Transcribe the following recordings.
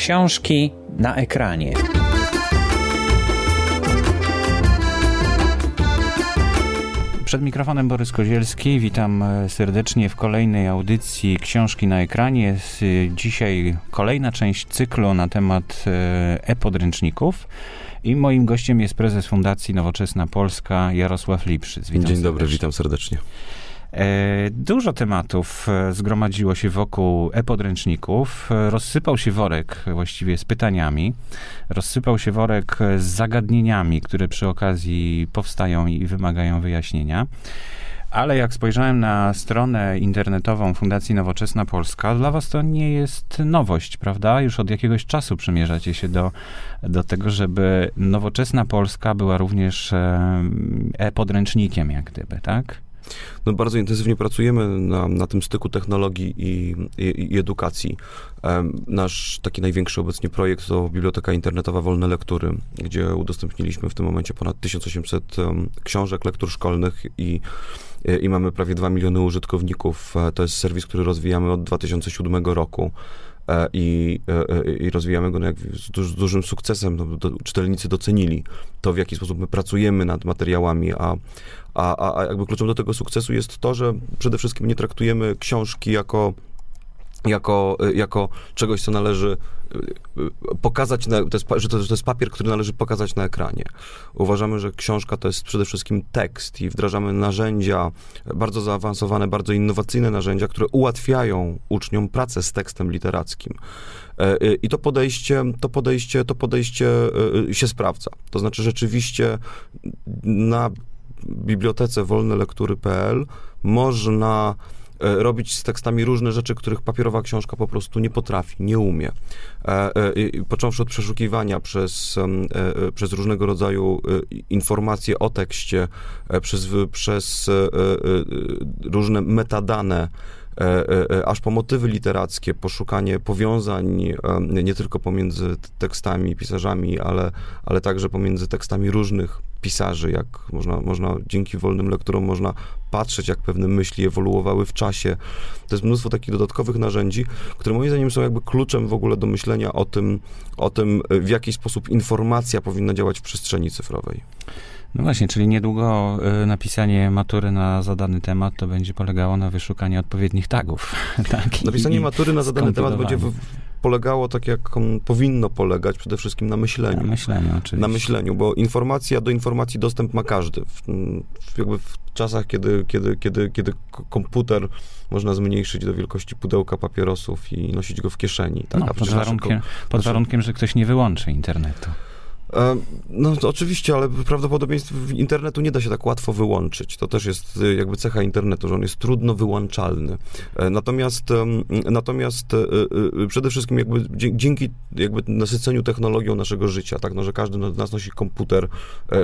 Książki na ekranie. Przed mikrofonem Borys Kozielski. Witam e, serdecznie w kolejnej audycji Książki na ekranie. E, dzisiaj kolejna część cyklu na temat e, e-podręczników. I moim gościem jest prezes Fundacji Nowoczesna Polska Jarosław Lipszyc. Witam Dzień serdecznie. dobry, witam serdecznie. E, dużo tematów e, zgromadziło się wokół e-podręczników. E, rozsypał się worek właściwie z pytaniami. Rozsypał się worek z zagadnieniami, które przy okazji powstają i wymagają wyjaśnienia. Ale jak spojrzałem na stronę internetową Fundacji Nowoczesna Polska, dla was to nie jest nowość, prawda? Już od jakiegoś czasu przymierzacie się do, do tego, żeby Nowoczesna Polska była również e-podręcznikiem, jak gdyby, tak? No bardzo intensywnie pracujemy na, na tym styku technologii i, i, i edukacji. Nasz taki największy obecnie projekt to Biblioteka Internetowa Wolne Lektury, gdzie udostępniliśmy w tym momencie ponad 1800 książek, lektur szkolnych i, i mamy prawie 2 miliony użytkowników. E, to jest serwis, który rozwijamy od 2007 roku. E, i, e, i rozwijamy go no jak z, duż, z, dużym sukcesem. No, do, czytelnicy docenili to, w jaki sposób my pracujemy nad materiałami, a, a, a jakby kluczem do tego sukcesu jest to, że przede wszystkim nie traktujemy książki jako jako, jako czegoś, co należy pokazać, na, to jest, że, to, to jest papier, który należy pokazać na ekranie. Uważamy, że książka to jest przede wszystkim tekst i wdrażamy narzędzia, bardzo zaawansowane, bardzo innowacyjne narzędzia, które ułatwiają uczniom pracę z tekstem literackim. E, y, I to podejście, to podejście, to podejście y, się sprawdza. To znaczy rzeczywiście na bibliotece wolnelektury.pl można e, robić z tekstami różne rzeczy, których papierowa książka po prostu nie potrafi, nie umie. E, e, począwszy od przeszukiwania przez, przez różnego rodzaju informacje o tekście, przez, przez różne metadane, aż po motywy literackie, poszukanie powiązań nie tylko pomiędzy tekstami, pisarzami, ale, ale także pomiędzy tekstami różnych pisarzy, jak można, można dzięki wolnym lekturom można patrzeć, jak pewne myśli ewoluowały w czasie. To jest mnóstwo takich dodatkowych narzędzi, które moim zdaniem są jakby kluczem w ogóle do myślenia o tym, o tym w jaki sposób informacja powinna działać w przestrzeni cyfrowej. No właśnie, czyli niedługo y, napisanie matury na zadany temat to będzie polegało na wyszukaniu odpowiednich tagów. Tak? Napisanie matury na zadany temat będzie w, polegało tak, jak powinno polegać, przede wszystkim na myśleniu. Na myśleniu, oczywiście. Na myśleniu, bo informacja, do informacji dostęp ma każdy. W, w, jakby w czasach, kiedy, kiedy, kiedy, kiedy komputer można zmniejszyć do wielkości pudełka papierosów i nosić go w kieszeni. Tak? No, pod, warunkiem, pod warunkiem, że ktoś nie wyłączy internetu. E, no oczywiście, ale prawdopodobieństwo internetu nie da się tak łatwo wyłączyć. To też jest y, jakby cecha internetu, że on jest trudno wyłączalny. E, natomiast, natomiast e, przede wszystkim jakby dzięki jakby nasyceniu technologią naszego życia, tak, no, że każdy z nas nosi komputer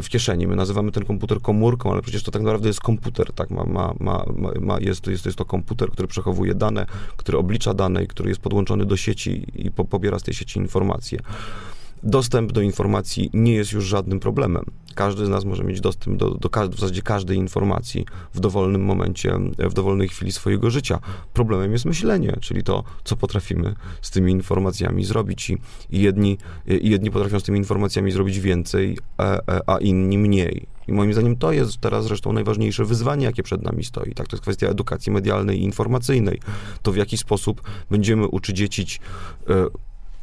w kieszeni. My nazywamy ten komputer komórką, ale przecież to tak naprawdę jest komputer, tak, ma, ma, ma, ma jest, jest, jest to komputer, który przechowuje dane, który oblicza dane i który jest podłączony do sieci i po, pobiera z tej sieci informacje. Dostęp do informacji nie jest już żadnym problemem. Każdy z nas może mieć dostęp do, do w zasadzie każdej informacji w dowolnym momencie, w dowolnej chwili swojego życia. Problemem jest myślenie, czyli to, co potrafimy z tymi informacjami zrobić. I, i jedni, i jedni potrafią z tymi informacjami zrobić więcej, a, e, e, a inni mniej. I moim zdaniem to jest teraz zresztą najważniejsze wyzwanie, jakie przed nami stoi. Tak, to jest kwestia edukacji medialnej i informacyjnej. To w jaki sposób będziemy uczyć dzieci e,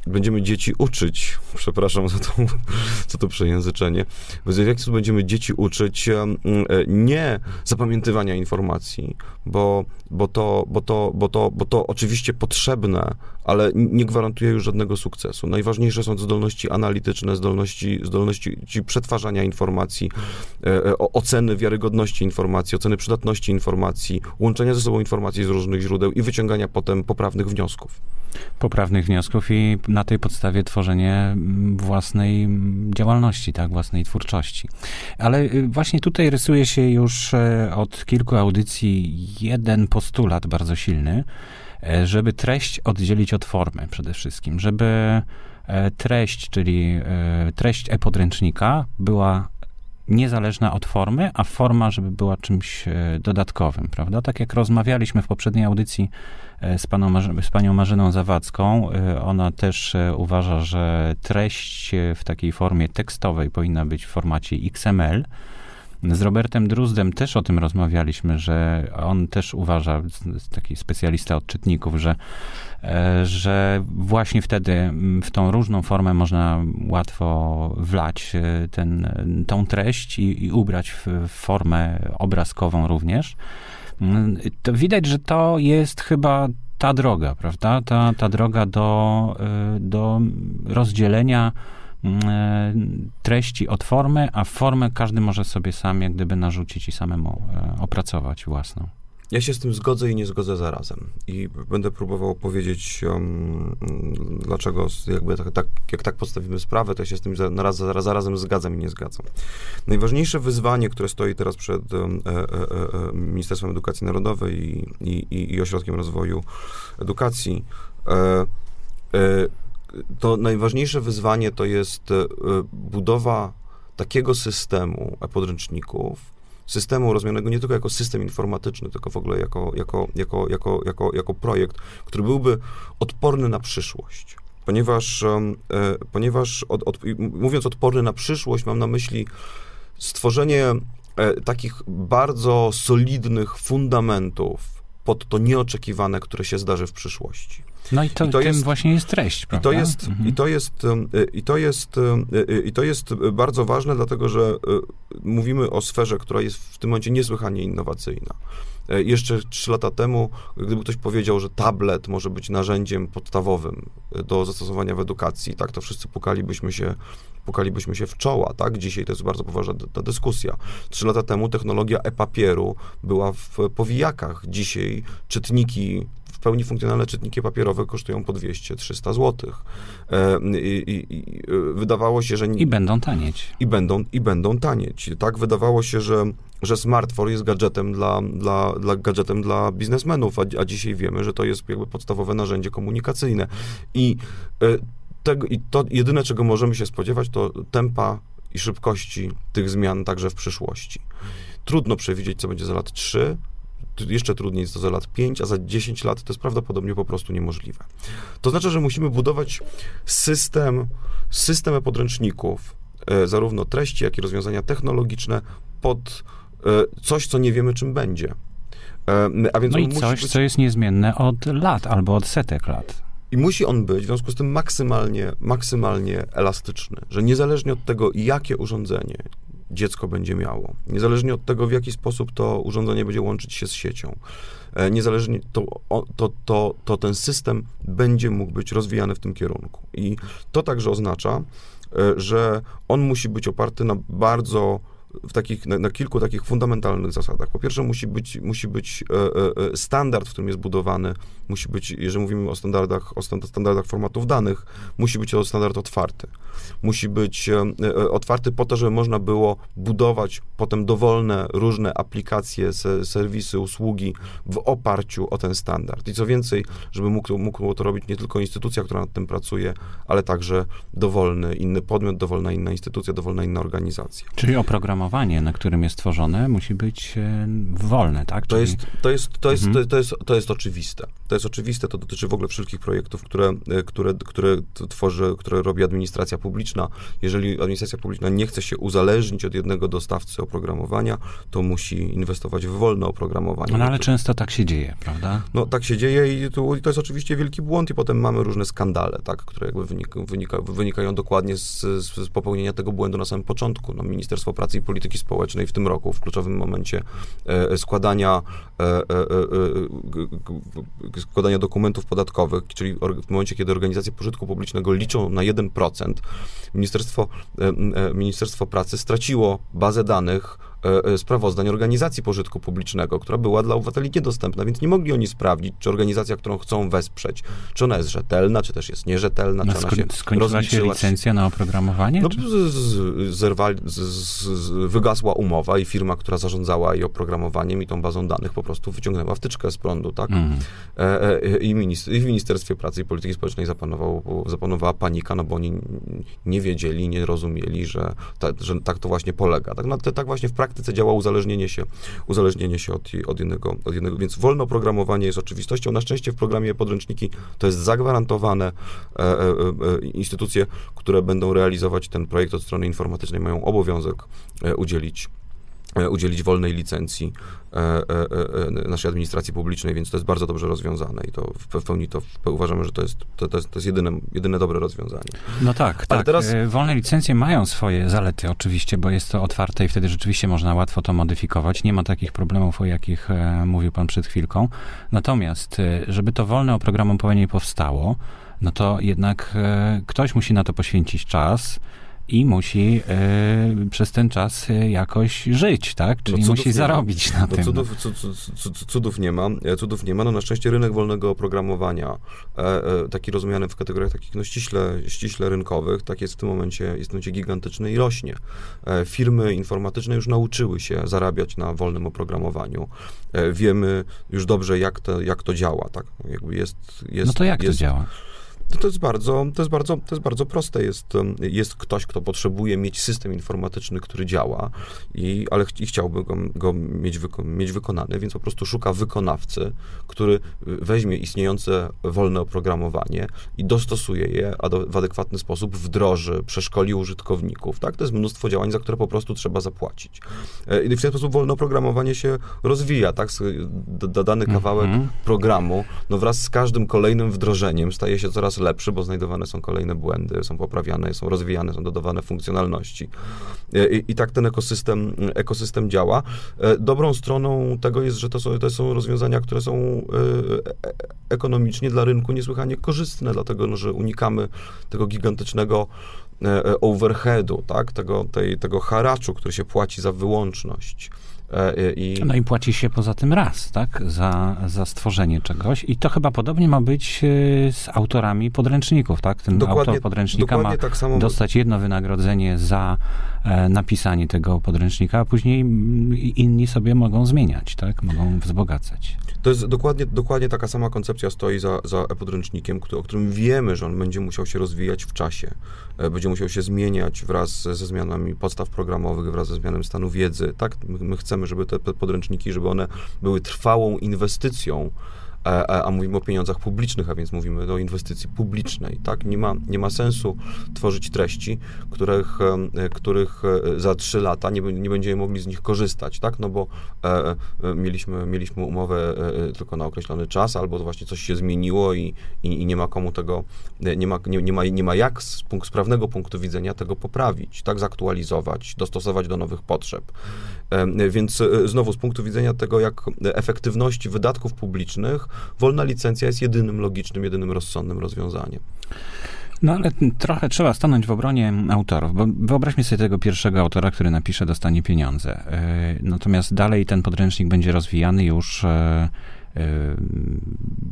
będziemy dzieci uczyć, przepraszam za to, za to przejęzyczenie, w jaki sposób będziemy dzieci uczyć nie zapamiętywania informacji, bo, bo, to, bo, to, bo, to, bo to oczywiście potrzebne, ale nie gwarantuje już żadnego sukcesu. Najważniejsze są zdolności analityczne, zdolności, zdolności przetwarzania informacji, e, e, oceny wiarygodności informacji, oceny przydatności informacji, łączenia ze sobą informacji z różnych źródeł i wyciągania potem poprawnych wniosków. Poprawnych wniosków i na tej podstawie tworzenie mm, własnej mm, działalności, tak, własnej twórczości. Ale y, właśnie tutaj rysuje się już e, od kilku audycji jeden postulat bardzo silny, żeby treść oddzielić od formy przede wszystkim, żeby e, treść, czyli treść e-podręcznika była niezależna od formy, a forma, żeby była czymś e, dodatkowym, prawda? Tak jak rozmawialiśmy w poprzedniej audycji e, z, paną, z panią Marzyną Zawadzką, e, ona też uważa, że treść w takiej formie tekstowej powinna być w formacie XML. Z Robertem Druzdem też o tym rozmawialiśmy, że on też uważa, taki specjalista od czytników, że, e, że właśnie wtedy w tą różną formę można łatwo wlać e, ten, tą treść i, i ubrać w, formę obrazkową również. Mm, to widać, że to jest chyba ta droga, prawda? Ta, ta droga do, e, do rozdzielenia treści od formy, a formę każdy może sobie sam jak gdyby narzucić i samemu e, opracować własną. Ja się z tym zgodzę i nie zgodzę zarazem. I będę próbował powiedzieć, um, dlaczego, jakby tak, tak, jak tak podstawimy sprawę, to ja się z tym zaraz, zaraz, zarazem zgadzam i nie zgadzam. Najważniejsze wyzwanie, które stoi teraz przed um, e, e, e, Ministerstwem Edukacji Narodowej i, i, i Ośrodkiem Rozwoju Edukacji, e, to najważniejsze wyzwanie to jest e, budowa takiego systemu podręczników, systemu rozumianego nie tylko jako system informatyczny, tylko w ogóle jako, jako, jako, jako, jako, jako projekt, który byłby odporny na przyszłość. Ponieważ, e, ponieważ od, od, mówiąc odporny na przyszłość, mam na myśli stworzenie e, takich bardzo solidnych fundamentów pod to nieoczekiwane, które się zdarzy w przyszłości. No i to, I to jest, właśnie jest treść, prawda? I to jest, mhm. i to jest, i to jest, i to jest bardzo ważne, dlatego że e, mówimy o sferze, która jest w tym momencie niesłychanie innowacyjna. E, jeszcze trzy lata temu, gdyby ktoś powiedział, że tablet może być narzędziem podstawowym e, do zastosowania w edukacji, tak, to wszyscy pukalibyśmy się, pukalibyśmy się w czoła, tak? Dzisiaj to jest bardzo poważna ta dyskusja. Trzy lata temu technologia e-papieru była w powijakach. Dzisiaj czytniki pełni funkcjonalne czytniki papierowe kosztują po 200-300 zł. E, I, i, I, wydawało się, że... I będą tanieć. I będą, I będą tanieć. Tak, wydawało się, że, że smartphone jest gadżetem dla, dla, dla, gadżetem dla biznesmenów, a, a dzisiaj wiemy, że to jest jakby podstawowe narzędzie komunikacyjne. I, e, tego, I to jedyne, czego możemy się spodziewać, to tempa i szybkości tych zmian także w przyszłości. Trudno przewidzieć, co będzie za lat 3, jeszcze trudniej jest to za lat 5, a za 10 lat to jest prawdopodobnie po prostu niemożliwe. To znaczy, że musimy budować system, system podręczników, e, zarówno treści, jak i rozwiązania technologiczne pod e, coś, co nie wiemy, czym będzie. E, a więc no i coś, być... co jest niezmienne od lat albo od setek lat. I musi on być w związku z tym maksymalnie, maksymalnie elastyczny, że niezależnie od tego, jakie urządzenie, dziecko będzie miało. Niezależnie od tego, w jaki sposób to urządzenie będzie łączyć się z siecią. E, niezależnie, to, to, to, to ten system będzie mógł być rozwijany w tym kierunku. I to także oznacza, e, że on musi być oparty na bardzo w takich, na, na, kilku takich fundamentalnych zasadach. Po pierwsze, musi być, musi być e, e, standard, w którym jest budowany, musi być, jeżeli mówimy o standardach, o standardach formatów danych, musi być to standard otwarty. Musi być e, e, otwarty po to, żeby można było budować potem dowolne, różne aplikacje, se, serwisy, usługi w oparciu o ten standard. I co więcej, żeby mógł, mógł to robić nie tylko instytucja, która nad tym pracuje, ale także dowolny inny podmiot, dowolna inna instytucja, dowolna inna organizacja. Czyli oprogramowanie oprogramowanie, na którym jest tworzone, musi być e, wolne, tak? To, jest, to, jest, to, jest, mhm. to, jest, to jest oczywiste. To jest oczywiste, to dotyczy w ogóle wszystkich projektów, które, e, które, które tworzy, które robi administracja publiczna. Jeżeli administracja publiczna nie chce się uzależnić od jednego dostawcy oprogramowania, to musi inwestować w wolne oprogramowanie. No ale często tak się dzieje, prawda? No tak się dzieje i to, i to jest oczywiście wielki błąd i potem mamy różne skandale, tak, które jakby wynika, wynika, wynikają dokładnie z, z, popełnienia tego błędu na samym początku. No, Ministerstwo Pracy i Polityki Społecznej w tym roku, w kluczowym momencie e, składania, e, e, składania dokumentów podatkowych, czyli w momencie, kiedy organizacje pożytku publicznego liczą na 1%, Ministerstwo, Ministerstwo Pracy straciło bazę danych e, e, sprawozdań organizacji pożytku publicznego, która była dla obywateli niedostępna, więc nie mogli oni sprawdzić, czy organizacja, którą chcą wesprzeć, czy ona jest rzetelna, czy też jest nierzetelna, No, czy ona sko- się skończyła się licencja na oprogramowanie? no, z, z, zerwali, z, wygasła umowa i firma, która zarządzała jej oprogramowaniem i tą bazą danych po prostu wyciągnęła wtyczkę z prądu, tak? Mhm. E, e, i, minist- I w Ministerstwie Pracy i Polityki Społecznej zapanował, zapanowała panika, no bo oni nie wiedzieli, nie rozumieli, że, ta, że tak to właśnie polega. Tak, no, to, tak właśnie w praktyce działa uzależnienie się, uzależnienie się od, od, jednego, od jednego. Więc wolne oprogramowanie jest oczywistością. Na szczęście w programie podręczniki to jest zagwarantowane. E, e, e, instytucje, które będą realizować ten projekt od strony informatycznej mają obowiązek e, udzielić e, udzielić wolnej licencji e, e, e, naszej administracji publicznej, więc to jest bardzo dobrze rozwiązane i to w, pełni to uważamy, że to jest, to, to jest, to jest jedyne, jedyne dobre rozwiązanie. No tak, Ale tak. teraz- E, Wolne licencje mają swoje zalety oczywiście, bo jest to otwarte i wtedy rzeczywiście można łatwo to modyfikować. Nie ma takich problemów, o jakich e, mówił pan przed chwilką. Natomiast, e, żeby to wolne oprogramowanie powstało, no to jednak e, ktoś musi na to poświęcić czas i musi e, przez ten czas e, jakoś żyć, tak? Czyli cudów musi nie ma. zarobić na No tym. cudów, cu, cu, cu, cu- cudów nie ma, e, cudów nie ma. No na szczęście rynek wolnego oprogramowania, e, e, taki rozumiany w kategoriach takich no ściśle, ściśle rynkowych, tak jest w tym momencie, jest w momencie gigantyczny i rośnie. E, firmy informatyczne już nauczyły się zarabiać na wolnym oprogramowaniu. Wiemy już dobrze, jak to, jak to działa, tak? Jakby jest, jest, no to jak jest, to działa? To, to, jest bardzo, to, jest bardzo, to jest bardzo proste. Jest, jest ktoś, kto potrzebuje mieć system informatyczny, który działa, i, ale ch- i chciałby go, go mieć, wyko, mieć wykonany, więc po prostu szuka wykonawcy, który weźmie istniejące wolne oprogramowanie i dostosuje je, w adekwatny sposób wdroży, przeszkoli użytkowników. Tak? To jest mnóstwo działań, za które po prostu trzeba zapłacić. E, I w ten sposób wolne oprogramowanie się rozwija. Tak? S- d- Dany kawałek Mhm. programu, no wraz z każdym kolejnym wdrożeniem staje się coraz lepszy, bo znajdowane są kolejne błędy, są poprawiane, są rozwijane, są dodawane funkcjonalności. E, I, i tak ten ekosystem, ekosystem działa. E, Dobrą stroną tego jest, że to są, to są rozwiązania, które są e, ekonomicznie dla rynku niesłychanie korzystne, dlatego no, że unikamy tego gigantycznego overheadu, tak? tego, tej, tego haraczu, który się płaci za wyłączność. E, e, I, No i płaci się poza tym raz, tak? Za, za stworzenie czegoś. I to chyba podobnie ma być e, z autorami podręczników, tak? Ten autor podręcznika ma dokładnie tak samo. dostać jedno wynagrodzenie za napisanie tego podręcznika, a później mm, inni sobie mogą zmieniać, tak? Mogą wzbogacać. To jest dokładnie, dokładnie taka sama koncepcja stoi za, za e-podręcznikiem, który, o którym wiemy, że on będzie musiał się rozwijać w czasie. E, Będzie musiał się zmieniać wraz ze, zmianami podstaw programowych, wraz ze zmianą stanu wiedzy. Tak, my, my chcemy, żeby te podręczniki, żeby one były trwałą inwestycją, e, e, a mówimy o pieniądzach publicznych, a więc mówimy o inwestycji publicznej. Tak, nie ma, nie ma sensu tworzyć treści, których, e, których za trzy lata nie, nie będziemy mogli z nich korzystać, tak, no bo mieliśmy, mieliśmy umowę tylko na określony czas, albo właśnie coś się zmieniło i, i, i nie ma komu tego, nie ma, nie, nie, ma, nie ma jak z, punkt, z prawnego punktu widzenia tego poprawić, tak, zaktualizować, dostosować do nowych potrzeb. E, Więc e, znowu z punktu widzenia tego, jak efektywności wydatków publicznych, wolna licencja jest jedynym logicznym, jedynym rozsądnym rozwiązaniem. No ale trochę trzeba stanąć w obronie autorów, bo wyobraźmy sobie tego pierwszego autora, który napisze, dostanie pieniądze. E, Natomiast dalej ten podręcznik będzie rozwijany już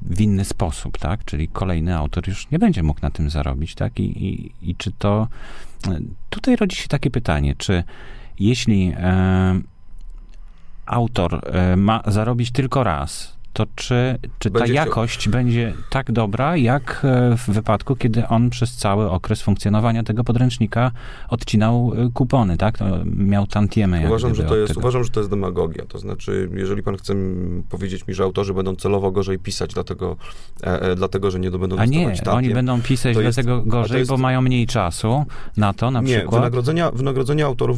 w inny sposób, tak? Czyli kolejny autor już nie będzie mógł na tym zarobić, tak? I, i, i czy to... Tutaj rodzi się takie pytanie, czy jeśli autor ma zarobić tylko raz, to czy, czy ta Będzie chciał- jakość będzie tak dobra, jak e, w wypadku, kiedy on przez cały okres funkcjonowania tego podręcznika odcinał e, kupony, tak? To miał tantiemy. Uważam, że gdyby to od jest, tego. uważam, że to jest demagogia. To znaczy, jeżeli pan chce powiedzieć mi, że autorzy będą celowo gorzej pisać, dlatego, e, e, dlatego że nie będą A nie, dostawać oni tantiem, będą pisać jest- dlatego gorzej, jest- bo mają mniej czasu na to, na nie, przykład. wynagrodzenia, wynagrodzenia autorów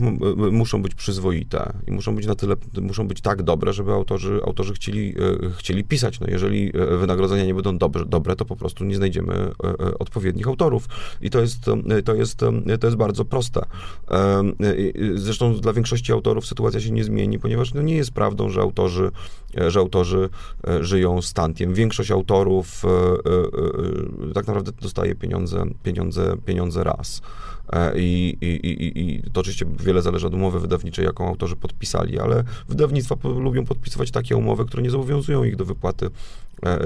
muszą być przyzwoite i muszą być na tyle, muszą być tak dobre, żeby autorzy, autorzy chcieli, e, chcieli pisać. No jeżeli wynagrodzenia nie będą dobre, to po prostu nie znajdziemy odpowiednich autorów. I to jest, to jest, to jest bardzo proste. Zresztą dla większości autorów sytuacja się nie zmieni, ponieważ no nie jest prawdą, że autorzy, że autorzy żyją stantiem. Większość autorów tak naprawdę dostaje pieniądze, pieniądze, pieniądze raz. E, I, i, i, I to oczywiście wiele zależy od umowy wydawniczej, jaką autorzy podpisali, ale wydawnictwa lubią podpisywać takie umowy, które nie zobowiązują ich do wypłaty,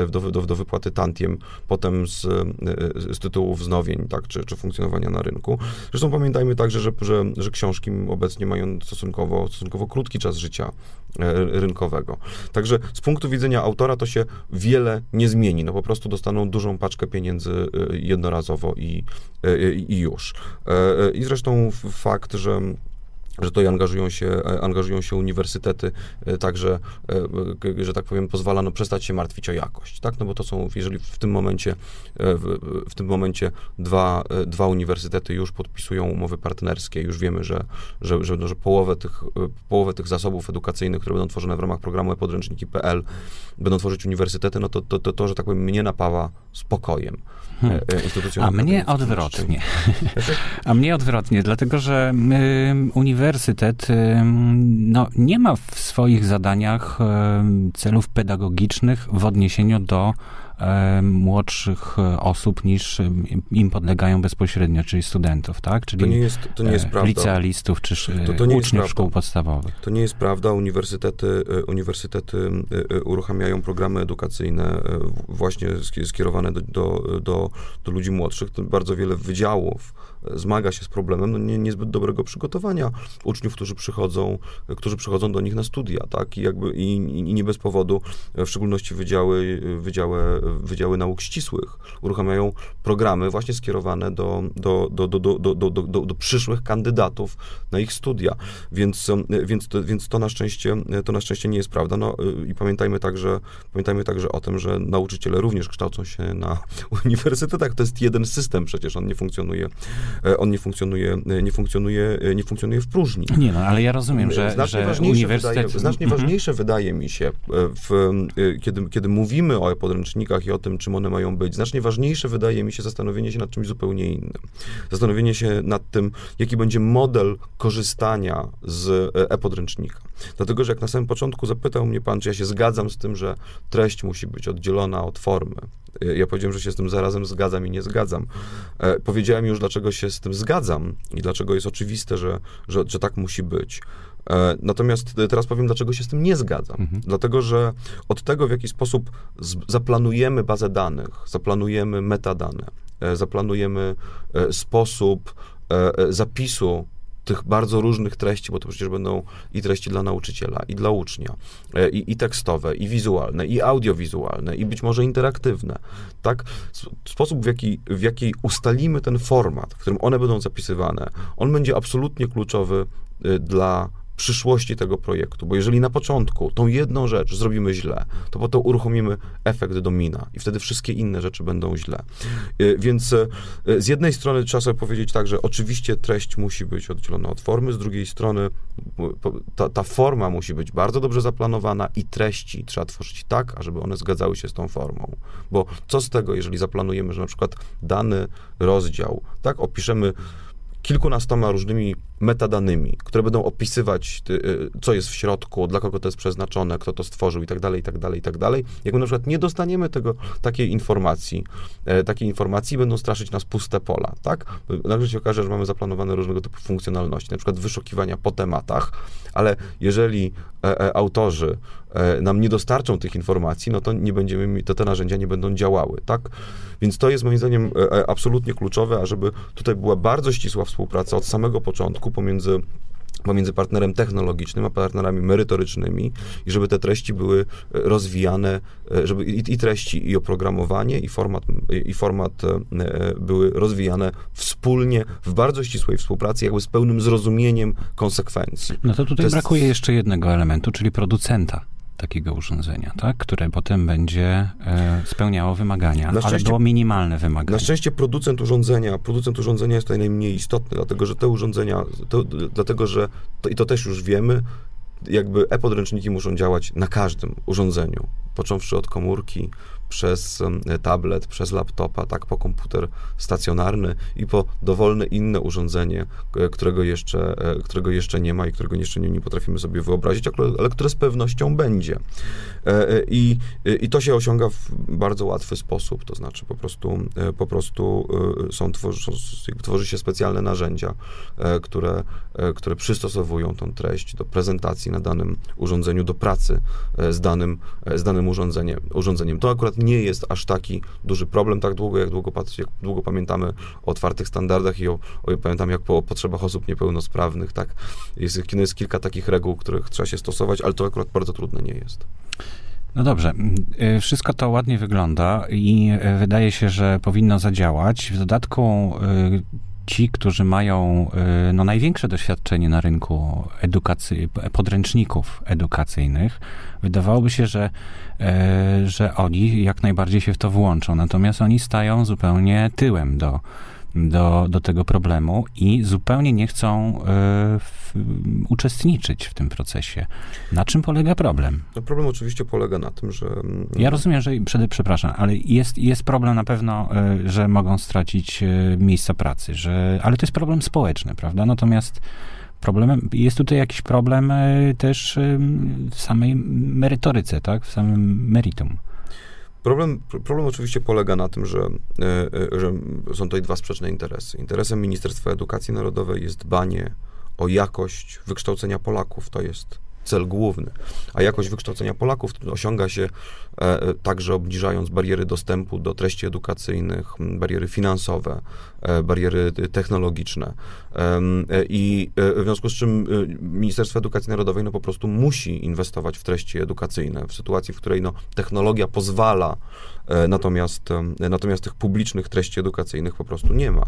do, do, do wypłaty tantiem potem z, e, z tytułu wznowień, tak, czy, czy funkcjonowania na rynku. Zresztą pamiętajmy także, że, że, że książki obecnie mają stosunkowo, stosunkowo krótki czas życia rynkowego. Także z punktu widzenia autora to się wiele nie zmieni. No po prostu dostaną dużą paczkę pieniędzy jednorazowo i, i już. E, e, I zresztą fakt, że że tutaj angażują się, e, angażują się uniwersytety, także, że tak powiem, pozwala no, przestać się martwić o jakość, tak? No bo to są, jeżeli w tym momencie, w, w, tym momencie dwa, dwa uniwersytety już podpisują umowy partnerskie, już wiemy, że, że, że, no, że połowę, tych, połowę tych zasobów edukacyjnych, które będą tworzone w ramach programu e-podręczniki.pl będą tworzyć uniwersytety, no to, to, to, to, że tak powiem, mnie napawa spokojem. Hmm. E, A mnie odwrotnie. A mnie odwrotnie, dlatego że y, uniwersytet y, no, nie ma w swoich zadaniach y, celów pedagogicznych w odniesieniu do E, młodszych e, osób niż e, im podlegają bezpośrednio, czyli studentów, tak? Czyli to nie jest, to nie jest prawda. licealistów czy to, to uczniów szkół podstawowych. To nie jest prawda. Uniwersytety, uniwersytety uruchamiają programy edukacyjne właśnie skierowane do, do, do, do ludzi młodszych. Bardzo wiele wydziałów zmaga się z problemem no nie, niezbyt dobrego przygotowania uczniów, którzy przychodzą, którzy przychodzą do nich na studia, tak? I jakby i, i nie bez powodu, w szczególności wydziały, wydziały, wydziały nauk ścisłych uruchamiają programy właśnie skierowane do, do, do, do, do, do, do, do, do przyszłych kandydatów na ich studia. Więc, więc, to, więc to na szczęście to na szczęście nie jest prawda. No i pamiętajmy także, pamiętajmy także o tym, że nauczyciele również kształcą się na uniwersytetach. To jest jeden system, przecież on nie funkcjonuje on nie funkcjonuje, e, nie funkcjonuje, e, nie funkcjonuje w próżni. Nie no, ale ja rozumiem, że, znacznie że uniwersytet... Wydaje, znacznie mhm. ważniejsze wydaje mi się, w, kiedy, kiedy mówimy o podręcznikach i o tym, czym one mają być, znacznie ważniejsze wydaje mi się zastanowienie się nad czymś zupełnie innym. Zastanowienie się nad tym, jaki będzie model korzystania z e-podręcznika. Dlatego, że jak na samym początku zapytał mnie pan, czy ja się zgadzam z tym, że treść musi być oddzielona od formy. Ja powiedziałem, że się z tym zarazem zgadzam i nie zgadzam. E, powiedziałem już, dlaczego się z tym zgadzam i dlaczego jest oczywiste, że, że, że tak musi być. E, natomiast teraz powiem, dlaczego się z tym nie zgadzam. Mhm. Dlatego, że od tego, w jaki sposób zaplanujemy bazę danych, zaplanujemy metadane, e, zaplanujemy sposób zapisu tych bardzo różnych treści, bo to przecież będą i treści dla nauczyciela, i dla ucznia, e, i, i tekstowe, i wizualne, i audiowizualne, i być może interaktywne. Tak? Sposób, w jaki, w jaki ustalimy ten format, w którym one będą zapisywane, on będzie absolutnie kluczowy e, dla przyszłości tego projektu, bo jeżeli na początku tą jedną rzecz zrobimy źle, to potem uruchomimy efekt domina i wtedy wszystkie inne rzeczy będą źle. E, więc e, z jednej strony trzeba sobie powiedzieć tak, że oczywiście treść musi być oddzielona od formy, z drugiej strony ta, ta forma musi być bardzo dobrze zaplanowana i treści trzeba tworzyć tak, ażeby one zgadzały się z tą formą. Bo co z tego, jeżeli zaplanujemy, że na przykład dany rozdział, tak, opiszemy kilkunastoma różnymi metadanymi, które będą opisywać, y, co jest w środku, dla kogo to jest przeznaczone, kto to stworzył i tak dalej, i tak dalej, i tak dalej. Jak my na przykład nie dostaniemy tego, takiej informacji, e, takiej informacji będą straszyć nas puste pola, tak? Nagle się okaże, że mamy zaplanowane różnego typu funkcjonalności, na przykład wyszukiwania po tematach, ale jeżeli e, e, autorzy nam nie dostarczą tych informacji, no to nie będziemy, to te narzędzia nie będą działały, tak? Więc to jest moim zdaniem absolutnie kluczowe, ażeby tutaj była bardzo ścisła współpraca od samego początku, pomiędzy pomiędzy partnerem technologicznym a partnerami merytorycznymi i żeby te treści były e, rozwijane, e, żeby i, i treści, i oprogramowanie, i format, i format e, były rozwijane wspólnie, w bardzo ścisłej współpracy, jakby z pełnym zrozumieniem konsekwencji. No to tutaj to jest... brakuje jeszcze jednego elementu, czyli producenta takiego urządzenia, tak? które potem będzie e, spełniało wymagania, ale było minimalne wymagania. Na szczęście producent urządzenia, producent urządzenia jest tutaj najmniej istotny, dlatego że te urządzenia, to, dlatego że, to, i to też już wiemy, jakby e-podręczniki muszą działać na każdym urządzeniu począwszy od komórki, przez tablet, przez laptopa, tak po komputer stacjonarny i po dowolne inne urządzenie, którego jeszcze, którego jeszcze nie ma i którego jeszcze nie, nie potrafimy sobie wyobrazić, ale które z pewnością będzie. I, I to się osiąga w bardzo łatwy sposób, to znaczy po prostu, po prostu są, tworzy, tworzy się specjalne narzędzia, które, które przystosowują tą treść do prezentacji na danym urządzeniu, do pracy z danym, z danym urządzeniem. urządzeniem. To akurat nie jest aż taki duży problem tak długo, jak długo, jak długo pamiętamy o otwartych standardach i o, o pamiętam jak po potrzebach osób niepełnosprawnych, tak. Jest, jest kilka takich reguł, których trzeba się stosować, ale to akurat bardzo trudne nie jest. No dobrze, y, wszystko to ładnie wygląda i y, wydaje się, że powinno zadziałać. W dodatku y, ci, którzy mają no, największe doświadczenie na rynku edukacji, podręczników edukacyjnych, wydawałoby się, że, że oni jak najbardziej się w to włączą. Natomiast oni stają zupełnie tyłem do, do, do tego problemu i zupełnie nie chcą y, w, uczestniczyć w tym procesie. Na czym polega problem? No problem oczywiście polega na tym, że... Mm, ja rozumiem, że, przed, przepraszam, ale jest, jest problem na pewno, y, że mogą stracić y, miejsca pracy, że, ale to jest problem społeczny, prawda? Natomiast problemem, jest tutaj jakiś problem też w samej merytoryce, tak? W samym meritum. Problem, problem oczywiście polega na tym, że, e, e, że są tutaj dwa sprzeczne interesy. Interesem Ministerstwa Edukacji Narodowej jest dbanie o jakość wykształcenia Polaków. To jest cel główny. A jakość wykształcenia Polaków osiąga się e, e, także obniżając bariery dostępu do treści edukacyjnych, bariery finansowe, e, bariery technologiczne. I w związku z czym Ministerstwo Edukacji Narodowej no, po prostu musi inwestować w treści edukacyjne w sytuacji, w której no, technologia pozwala, natomiast, natomiast tych publicznych treści edukacyjnych po prostu nie ma.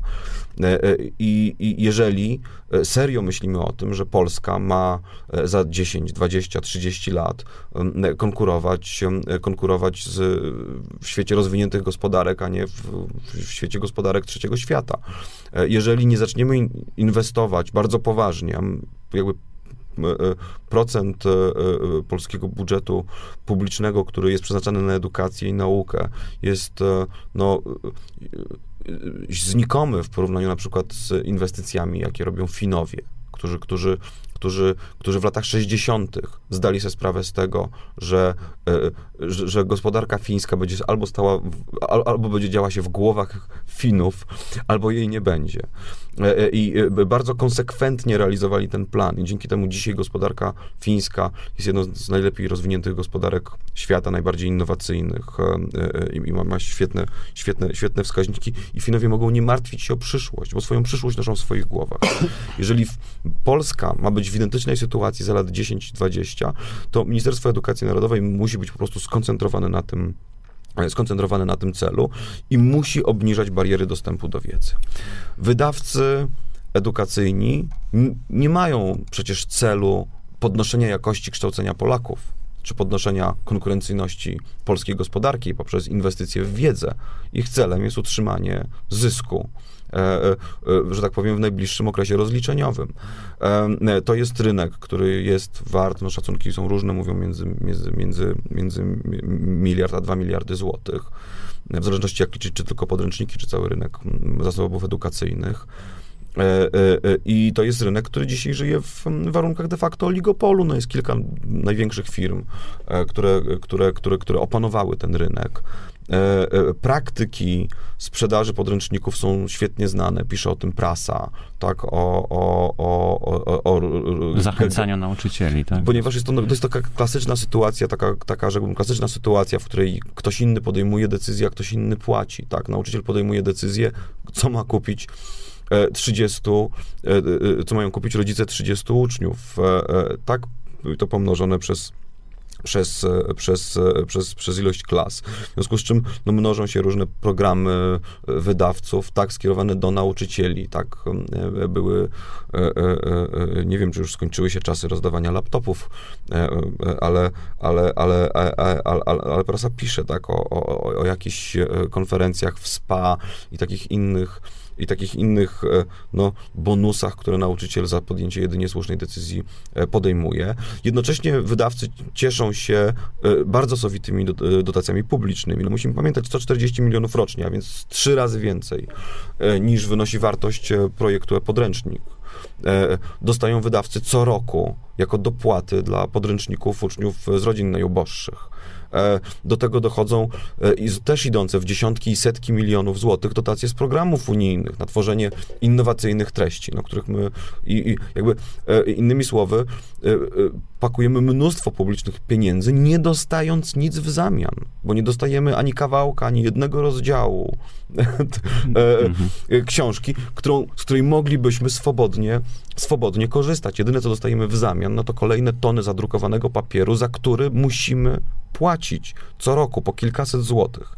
I, i jeżeli serio myślimy o tym, że Polska ma za 10 10, 20, 30 lat konkurować, konkurować z, w świecie rozwiniętych gospodarek, a nie w, w świecie gospodarek trzeciego świata. E, jeżeli nie zaczniemy inwestować bardzo poważnie, jakby e, procent e, polskiego budżetu publicznego, który jest przeznaczany na edukację i naukę, jest no, znikomy w porównaniu na przykład z inwestycjami, jakie robią Finowie, którzy, którzy którzy, którzy w latach 60. zdali sobie sprawę z tego, że, e, że, że gospodarka fińska będzie albo stała, albo będzie działa się w głowach Finów, albo jej nie będzie. E, e, I bardzo konsekwentnie realizowali ten plan i dzięki temu dzisiaj gospodarka fińska jest jedną z najlepiej rozwiniętych gospodarek świata, najbardziej innowacyjnych i ma świetne, świetne, świetne wskaźniki i Finowie mogą nie martwić się o przyszłość, bo swoją przyszłość noszą w swoich głowach. Jeżeli Polska ma być w identycznej sytuacji za lat 10-20, to Ministerstwo Edukacji Narodowej musi być po prostu skoncentrowane na tym, skoncentrowane na tym celu i musi obniżać bariery dostępu do wiedzy. Wydawcy edukacyjni nie mają przecież celu podnoszenia jakości kształcenia Polaków czy podnoszenia konkurencyjności polskiej gospodarki poprzez inwestycje w wiedzę. Ich celem jest utrzymanie zysku E, e, e, że tak powiem, w najbliższym okresie rozliczeniowym. To jest rynek, który jest wart, no szacunki są różne, mówią między, między, między, między miliard a dwa miliardy złotych, w zależności jak liczyć, czy tylko podręczniki, czy cały rynek zasobów edukacyjnych. I to jest rynek, który dzisiaj żyje w warunkach de facto oligopolu. No jest kilka największych firm, które, które, które, które opanowały ten rynek. E, e, praktyki sprzedaży podręczników są świetnie znane, pisze o tym prasa, tak, o... o, o, o, o Zachęcaniu nauczycieli, tak? Ponieważ jest to, to jest taka klasyczna sytuacja, taka, taka, rzekłbym, klasyczna sytuacja, w której ktoś inny podejmuje decyzję, a ktoś inny płaci, tak? Nauczyciel podejmuje decyzję, co ma kupić 30, e, co mają kupić rodzice 30 uczniów, tak? To pomnożone przez przez, przez, przez, przez ilość klas. W związku z czym no, mnożą się różne programy wydawców, tak skierowane do nauczycieli, tak e, były, e, e, nie wiem, czy już skończyły się czasy rozdawania laptopów, ale, ale, ale, ale, ale, ale prasa pisze tak o, o, o jakichś konferencjach w SPA i takich innych i takich innych e, no, bonusach, które nauczyciel za podjęcie jedynie słusznej decyzji e, podejmuje. Jednocześnie wydawcy cieszą się e, bardzo sowitymi dotacjami publicznymi. No musimy pamiętać 140 milionów rocznie, a więc trzy razy więcej niż wynosi wartość projektu podręcznik. Dostają wydawcy co roku jako dopłaty dla podręczników uczniów z rodzin najuboższych. E, do tego dochodzą e, też idące w dziesiątki i setki milionów złotych dotacje z programów unijnych na tworzenie innowacyjnych treści, na których my i, i jakby e, innymi słowy pakujemy mnóstwo publicznych pieniędzy, nie dostając nic w zamian, bo nie dostajemy ani kawałka, ani jednego rozdziału książki, którą, z której moglibyśmy swobodnie, swobodnie korzystać. Jedyne, co dostajemy w zamian, no to kolejne tony zadrukowanego papieru, za który musimy płacić co roku po kilkaset złotych.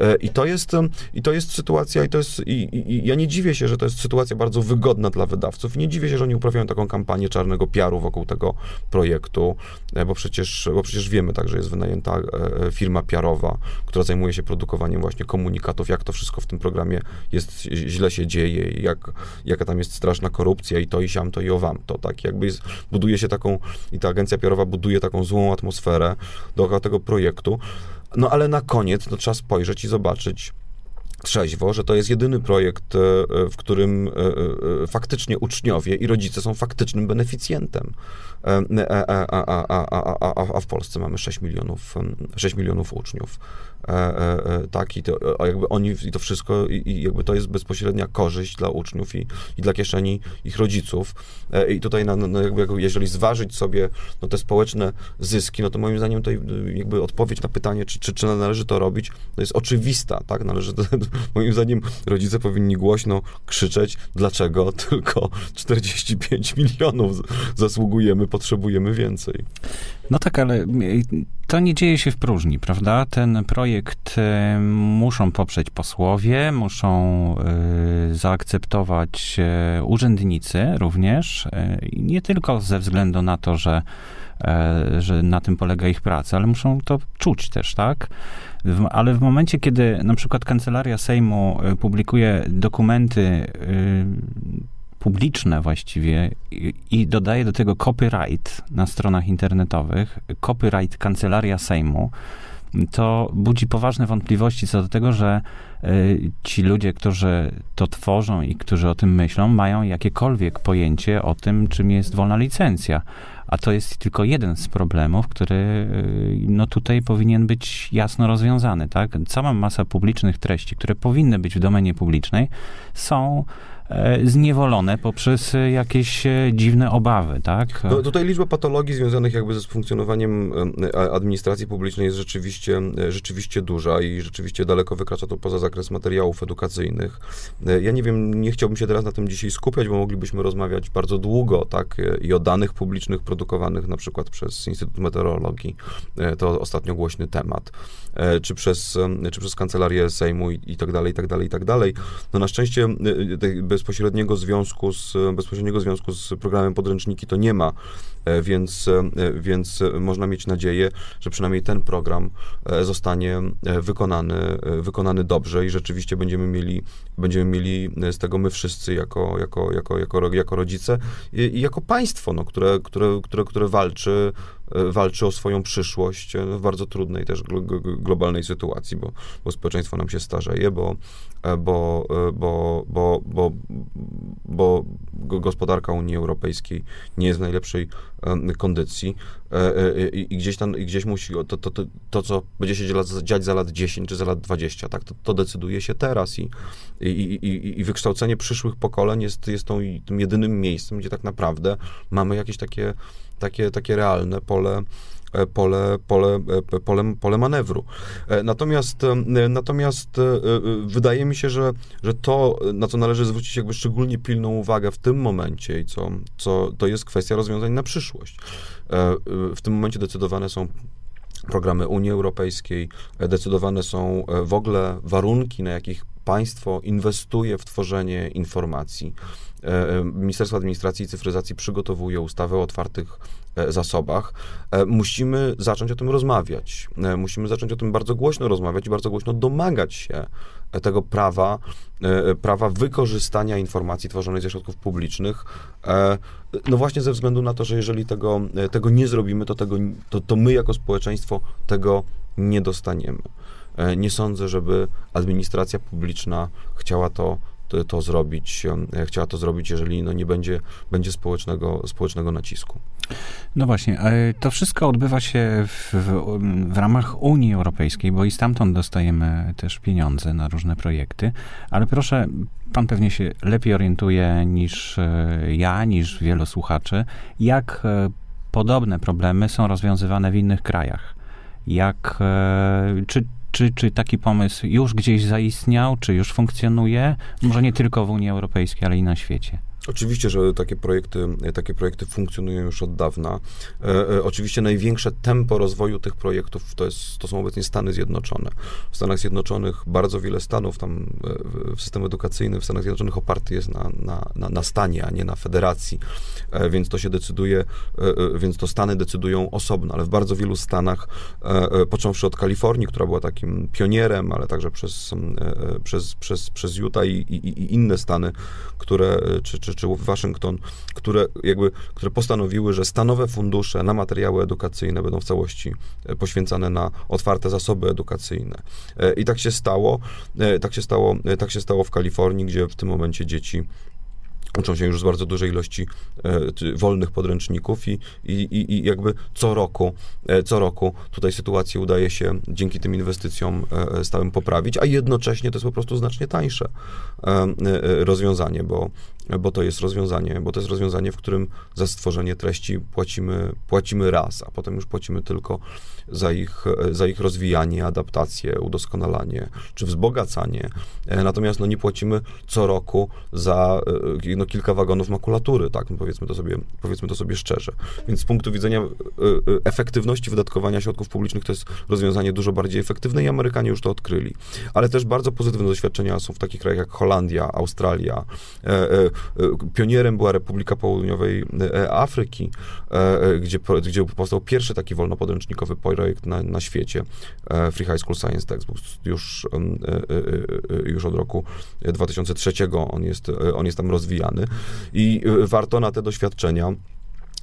E, I to jest, i to jest sytuacja, i to jest, i, i, ja nie dziwię się, że to jest sytuacja bardzo wygodna dla wydawców. Nie dziwię się, że oni uprawiają taką kampanię czarnego piaru wokół tego projektu, e, bo przecież, bo przecież wiemy tak, że jest wynajęta e, firma piarowa, która zajmuje się produkowaniem właśnie komunikatów, jak to wszystko w tym programie jest, źle się dzieje, jak, jaka tam jest straszna korupcja i to i siam, to i owam to, tak? Jakby jest, buduje się taką, i ta agencja piarowa buduje taką złą atmosferę dookoła tego projektu, no ale na koniec no, trzeba spojrzeć i zobaczyć trzeźwo, że to jest jedyny projekt, e, w którym e, e, faktycznie uczniowie i rodzice są faktycznym beneficjentem. A, a, a, a, w Polsce mamy 6 milionów, 6 milionów uczniów. Tak, i to, jakby oni, i to wszystko, i jakby to jest bezpośrednia korzyść dla uczniów i, i dla kieszeni ich rodziców. I tutaj, no, no jakby, jeżeli zważyć sobie no, te społeczne zyski, no to moim zdaniem to jakby odpowiedź na pytanie, czy, czy, czy należy to robić, to jest oczywista, tak? Należy, moim zdaniem rodzice powinni głośno krzyczeć, dlaczego tylko 45 milionów zasługujemy potrzebujemy więcej. No tak, ale to nie dzieje się w próżni, prawda? Ten projekt e, muszą poprzeć posłowie, muszą e, zaakceptować e, urzędnicy również. Nie tylko ze względu na to, że, że na tym polega ich praca, ale muszą to czuć też, tak? ale w momencie, kiedy na przykład Kancelaria Sejmu publikuje dokumenty publiczne właściwie i, dodaje do tego copyright na stronach internetowych, copyright Kancelaria Sejmu, to budzi poważne wątpliwości co do tego, że ci ludzie, którzy to tworzą i którzy o tym myślą, mają jakiekolwiek pojęcie o tym, czym jest wolna licencja. A to jest tylko jeden z problemów, który y, no tutaj powinien być jasno rozwiązany, tak? Cała masa publicznych treści, które powinny być w domenie publicznej, są E, zniewolone poprzez e, jakieś e, dziwne obawy, tak? No, tutaj liczba patologii związanych jakby ze funkcjonowaniem administracji publicznej jest rzeczywiście, rzeczywiście duża i rzeczywiście daleko wykracza to poza zakres materiałów edukacyjnych. Ja nie wiem, nie chciałbym się teraz na tym dzisiaj skupiać, bo moglibyśmy rozmawiać bardzo długo, tak? I o danych publicznych produkowanych na przykład przez Instytut Meteorologii, to ostatnio głośny temat, czy przez, czy przez Kancelarię Sejmu i, i tak dalej, i tak dalej, i tak dalej. No na szczęście bezpośredniego związku z, bezpośredniego związku z programem podręczniki to nie ma, e, więc, e, więc można mieć nadzieję, że przynajmniej ten program e, zostanie wykonany, wykonany dobrze i rzeczywiście będziemy mieli, będziemy mieli z tego my wszyscy jako, jako, jako, jako, jako rodzice i, i jako państwo, no, które, które, które, które walczy walczy o swoją przyszłość w bardzo trudnej też globalnej sytuacji, bo, bo społeczeństwo nam się starzeje, bo, bo, bo, bo, bo, bo gospodarka Unii Europejskiej nie jest w najlepszej kondycji e, e, i gdzieś tam, i gdzieś musi, to, to, to, to, co będzie się dziać za lat 10 czy za lat 20, tak, to, to decyduje się teraz i, i, i, i wykształcenie przyszłych pokoleń jest, jest tą, tym jedynym miejscem, gdzie tak naprawdę mamy jakieś takie takie, takie realne pole, e, pole, pole, e, pole, pole manewru. E, natomiast, natomiast wydaje mi się, że, że to, na co należy zwrócić jakby szczególnie pilną uwagę w tym momencie i co, co to jest kwestia rozwiązań na przyszłość. W tym momencie decydowane są programy Unii Europejskiej, decydowane są w ogóle warunki, na jakich państwo inwestuje w tworzenie informacji. Ministerstwo Administracji i Cyfryzacji przygotowuje ustawę o otwartych zasobach. Musimy zacząć o tym rozmawiać. Musimy zacząć o tym bardzo głośno rozmawiać i bardzo głośno domagać się tego prawa, prawa wykorzystania informacji tworzonej ze środków publicznych. No właśnie ze względu na to, że jeżeli tego, tego nie zrobimy, to, tego, to, to my jako społeczeństwo tego nie dostaniemy. E, nie sądzę, żeby administracja publiczna chciała to, to, zrobić, e, chciała to zrobić, jeżeli no nie będzie, będzie społecznego, społecznego nacisku. No właśnie, to wszystko odbywa się w, w, w, ramach Unii Europejskiej, bo i stamtąd dostajemy też pieniądze na różne projekty, ale proszę, pan pewnie się lepiej orientuje niż e, ja, niż wielu słuchaczy, jak podobne problemy są rozwiązywane w innych krajach. Jak, czy, czy, czy taki pomysł już gdzieś zaistniał, czy już funkcjonuje? Może nie tylko w Unii Europejskiej, ale i na świecie. Oczywiście, że takie projekty, takie projekty funkcjonują już od dawna. E, e, oczywiście największe tempo rozwoju tych projektów to, jest, to są obecnie Stany Zjednoczone. W Stanach Zjednoczonych bardzo wiele stanów, tam e, system edukacyjny w Stanach Zjednoczonych oparty jest na, na, na, na stanie, a nie na federacji, e, więc to się decyduje, e, e, więc to Stany decydują osobno, ale w bardzo wielu Stanach, począwszy od Kalifornii, która była takim pionierem, ale także przez, przez, przez, przez Utah i, i, i inne stany, które, czy, czy czy Waszyngton, które jakby, które postanowiły, że stanowe fundusze na materiały edukacyjne będą w całości e, poświęcane na otwarte zasoby edukacyjne. E, I tak się stało, e, tak się stało, tak się stało w Kalifornii, gdzie w tym momencie dzieci uczą się już z bardzo dużej ilości wolnych podręczników i, i, i jakby co roku, co roku tutaj sytuację udaje się dzięki tym inwestycjom stałym poprawić, a jednocześnie to jest po prostu znacznie tańsze rozwiązanie, bo, bo to jest rozwiązanie, bo to jest rozwiązanie, w którym za stworzenie treści płacimy, płacimy raz, a potem już płacimy tylko za ich, za ich rozwijanie, adaptację, udoskonalanie czy wzbogacanie. Natomiast no, nie płacimy co roku za no, no, kilka wagonów makulatury, tak, no powiedzmy, to sobie, powiedzmy to sobie szczerze. Więc z punktu widzenia y, efektywności wydatkowania środków publicznych to jest rozwiązanie dużo bardziej efektywne i Amerykanie już to odkryli. Ale też bardzo pozytywne doświadczenia są w takich krajach jak Holandia, Australia. E, e, e, pionierem była Republika Południowej Afryki, gdzie, gdzie powstał pierwszy taki wolnopodręcznikowy projekt na, na świecie, Free High School Science Textbooks, już, już od roku 2003 on jest, on jest tam rozwijany i warto na te doświadczenia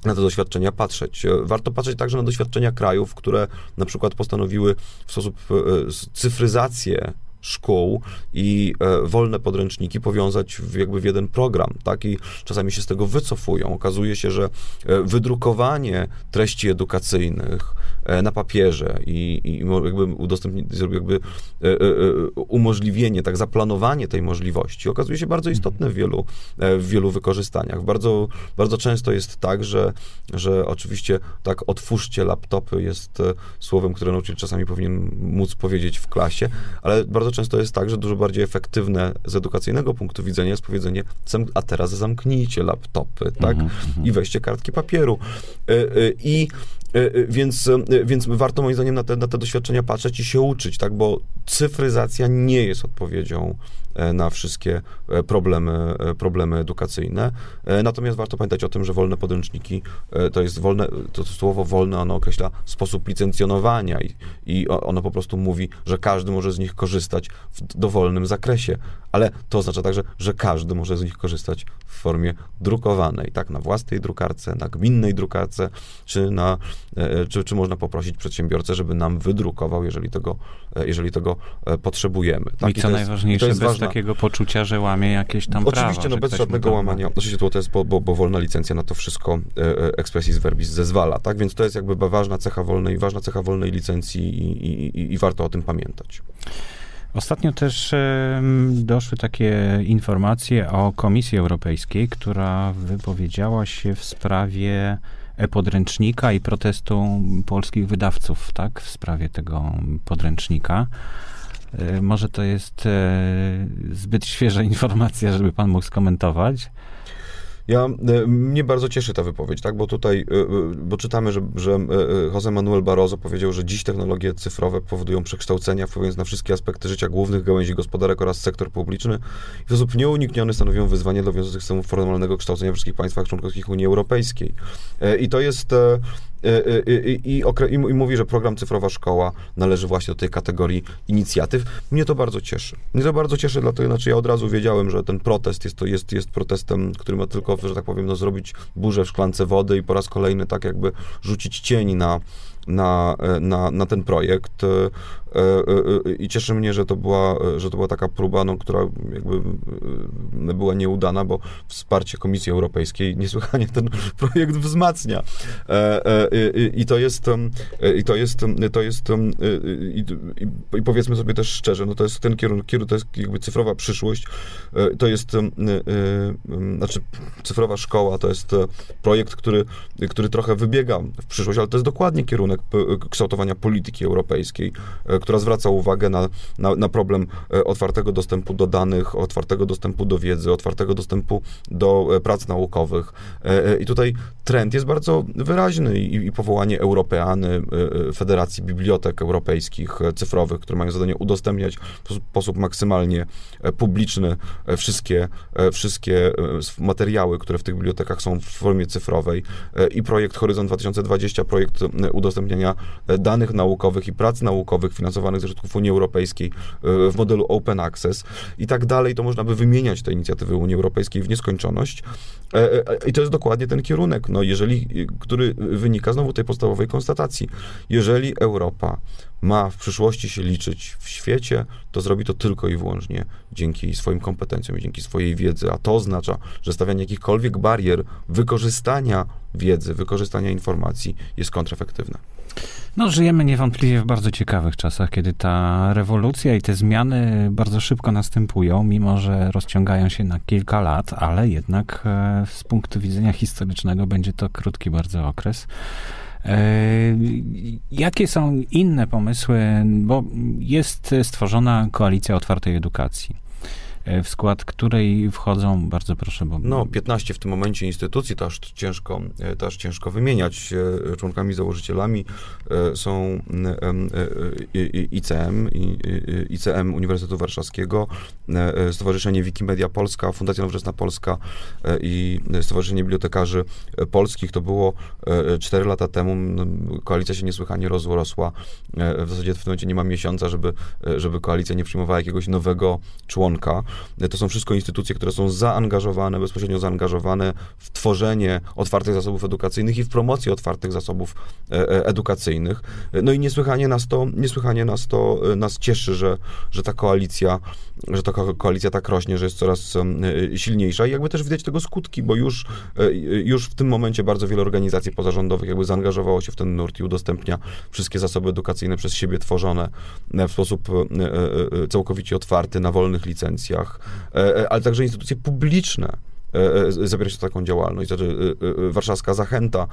na te doświadczenia patrzeć. Warto patrzeć także na doświadczenia krajów, które na przykład postanowiły w sposób cyfryzację szkół i e, wolne podręczniki powiązać w, jakby w jeden program, tak? I czasami się z tego wycofują. Okazuje się, że e, wydrukowanie treści edukacyjnych na papierze i, i jakby udostępnienie, jakby umożliwienie, tak, zaplanowanie tej możliwości okazuje się bardzo istotne w wielu, w wielu wykorzystaniach. Bardzo, bardzo często jest tak, że, że oczywiście tak otwórzcie laptopy jest słowem, które nauczyciel czasami powinien móc powiedzieć w klasie, ale bardzo często jest tak, że dużo bardziej efektywne z edukacyjnego punktu widzenia jest powiedzenie, a teraz zamknijcie laptopy, tak? Mm -hmm. I weźcie kartki papieru. E, e, I E, e, więc, e, więc warto moim zdaniem na te, na te doświadczenia patrzeć i się uczyć, tak, bo cyfryzacja nie jest odpowiedzią na wszystkie problemy, problemy edukacyjne. Natomiast warto pamiętać o tym, że wolne podręczniki to jest wolne, to słowo wolne, ono określa sposób licencjonowania i, i ono po prostu mówi, że każdy może z nich korzystać w dowolnym zakresie, ale to oznacza także, że każdy może z nich korzystać w formie drukowanej, tak, na własnej drukarce, na gminnej drukarce, czy na E, czy, czy można poprosić przedsiębiorcę, żeby nam wydrukował, jeżeli tego, e, jeżeli tego e, potrzebujemy. Tak? I co I najważniejsze, jest bez ważna... takiego poczucia, że łamie jakieś tam Oczywiście, prawa. no bez żadnego łamania. Oczywiście to jest, bo, bo, bo wolna licencja na to wszystko expressis verbis zezwala, tak? Więc to jest jakby ważna cecha wolnej, ważna cecha wolnej licencji i, i, i warto o tym pamiętać. Ostatnio też doszły takie informacje o Komisji Europejskiej, która wypowiedziała się w sprawie e-podręcznika i protestu polskich wydawców, tak, w sprawie tego podręcznika. Może to jest e, zbyt świeża informacja, żeby pan mógł skomentować. Ja, e, mnie bardzo cieszy ta wypowiedź, tak, bo tutaj, e, e, bo czytamy, że, że Jose Manuel Barroso powiedział, że dziś technologie cyfrowe powodują przekształcenia, wpływając na wszystkie aspekty życia głównych gałęzi gospodarek oraz sektor publiczny i w sposób nieunikniony stanowią wyzwanie dla wiążących systemów formalnego kształcenia wszystkich państwach członkowskich Unii Europejskiej. I to jest i, i, i, i, mówi, że program Cyfrowa Szkoła należy właśnie do tej kategorii inicjatyw. Mnie to bardzo cieszy. Mnie to bardzo cieszy, dlatego znaczy ja od razu wiedziałem, że ten protest jest, to jest, jest protestem, który ma tylko, że tak powiem, no, zrobić burzę w szklance wody i po raz kolejny tak jakby rzucić cień na, na, na, na ten projekt. E, e, e, I cieszy mnie, że to była, że to była taka próba, no, która jakby była nieudana, bo wsparcie Komisji Europejskiej niesłychanie ten projekt wzmacnia. I to jest, i to jest, to jest, i, i powiedzmy sobie też szczerze, no to jest ten kierunek, to jest jakby cyfrowa przyszłość, to jest, znaczy cyfrowa szkoła to jest projekt, który, który trochę wybiega w przyszłość, ale to jest dokładnie kierunek kształtowania polityki europejskiej, która zwraca uwagę na, na, na, problem e, otwartego dostępu do danych, otwartego dostępu do wiedzy, otwartego dostępu do e, prac naukowych. E, I tutaj trend jest bardzo wyraźny i, i powołanie Europeany, Federacji Bibliotek Europejskich Cyfrowych, które mają zadanie udostępniać w sposób maksymalnie publiczny wszystkie, wszystkie materiały, które w tych bibliotekach są w formie cyfrowej i projekt Horyzont 2020, projekt udostępniania danych naukowych i prac naukowych finansowanych finansowanych ze środków Unii Europejskiej e, w modelu Open Access i tak dalej, to można by wymieniać te inicjatywy Unii Europejskiej w nieskończoność. E, e, I to jest dokładnie ten kierunek, no jeżeli, który wynika znowu tej podstawowej konstatacji. Jeżeli Europa ma w przyszłości się liczyć w świecie, to zrobi to tylko i wyłącznie dzięki swoim kompetencjom i dzięki swojej wiedzy, a to oznacza, że stawianie jakichkolwiek barier wykorzystania wiedzy, wykorzystania informacji jest kontrefektywne. No, żyjemy niewątpliwie w bardzo ciekawych czasach, kiedy ta rewolucja i te zmiany bardzo szybko następują, mimo że rozciągają się na kilka lat, ale jednak e, z punktu widzenia historycznego będzie to krótki bardzo okres. E, jakie są inne pomysły, bo jest stworzona koalicja otwartej edukacji. E, w skład której wchodzą, bardzo proszę, bo... No, 15 w tym momencie instytucji, to aż ciężko, e, to aż ciężko wymieniać. E, członkami, założycielami są ICM, ICM Uniwersytetu Warszawskiego, Stowarzyszenie Wikimedia Polska, Fundacja Nowoczesna Polska i Stowarzyszenie Bibliotekarzy Polskich. To było 4 lata temu. No, koalicja się niesłychanie rozrosła. W zasadzie w tym momencie nie ma miesiąca, żeby, żeby koalicja nie przyjmowała jakiegoś nowego członka. To są wszystko instytucje, które są zaangażowane, bezpośrednio zaangażowane w tworzenie otwartych zasobów edukacyjnych i w promocję otwartych zasobów e, e, edukacyjnych. No i niesłychanie nas to, niesłychanie nas to e, nas cieszy, że, że ta koalicja, że ta koalicja tak rośnie, że jest coraz silniejsza i jakby też widać tego skutki, bo już, już w tym momencie bardzo wiele organizacji pozarządowych jakby zaangażowało się w ten nurt i udostępnia wszystkie zasoby edukacyjne przez siebie tworzone w sposób całkowicie otwarty, na wolnych licencjach E, e, ale także instytucje publiczne e, zabiera się taką działalność. Znaczy, warszawska Zachęta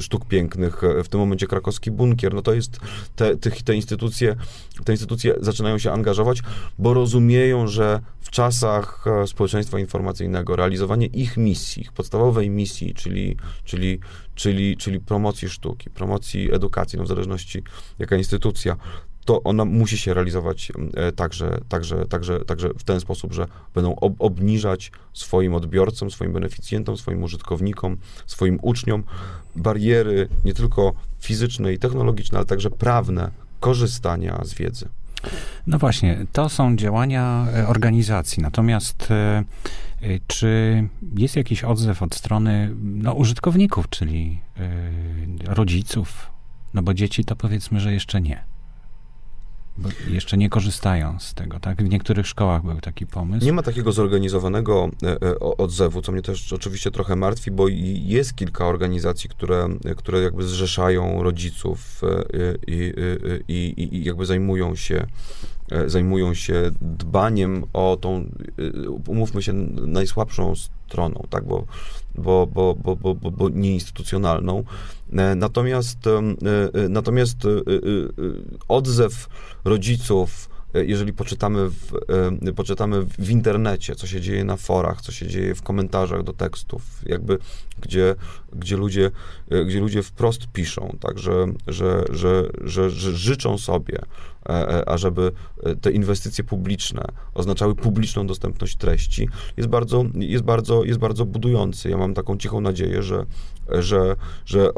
Sztuk Pięknych, w tym momencie krakowski Bunkier, no to jest, te, te, te, instytucje, te instytucje zaczynają się angażować, bo rozumieją, że w czasach społeczeństwa informacyjnego realizowanie ich misji, ich podstawowej misji, czyli, czyli, czyli, czyli promocji sztuki, promocji edukacji, no w zależności jaka instytucja, to ona musi się realizować e, także, także, także, także w ten sposób, że będą ob obniżać swoim odbiorcom, swoim beneficjentom, swoim użytkownikom, swoim uczniom bariery nie tylko fizyczne i technologiczne, ale także prawne korzystania z wiedzy. No właśnie, to są działania e, organizacji. Natomiast e, czy jest jakiś odzew od strony no, użytkowników, czyli rodziców? No bo dzieci to powiedzmy, że jeszcze nie. Bo jeszcze nie korzystają z tego, tak? W niektórych szkołach był taki pomysł. Nie ma takiego zorganizowanego e, e, odzewu, co mnie też oczywiście trochę martwi, bo jest kilka organizacji, które, które jakby zrzeszają rodziców e, i, i, i, jakby zajmują się zajmują się dbaniem o tą, umówmy się, najsłabszą stroną, tak, bo, bo, bo, bo, bo, bo nieinstytucjonalną. Natomiast, natomiast odzew rodziców jeżeli poczytamy w, poczytamy w internecie, co się dzieje na forach, co się dzieje w komentarzach do tekstów, jakby gdzie, gdzie, ludzie, gdzie ludzie wprost piszą, tak, że, że, że, że, że życzą sobie, ażeby te inwestycje publiczne oznaczały publiczną dostępność treści, jest bardzo, jest bardzo, jest bardzo budujący. Ja mam taką cichą nadzieję, że, że, że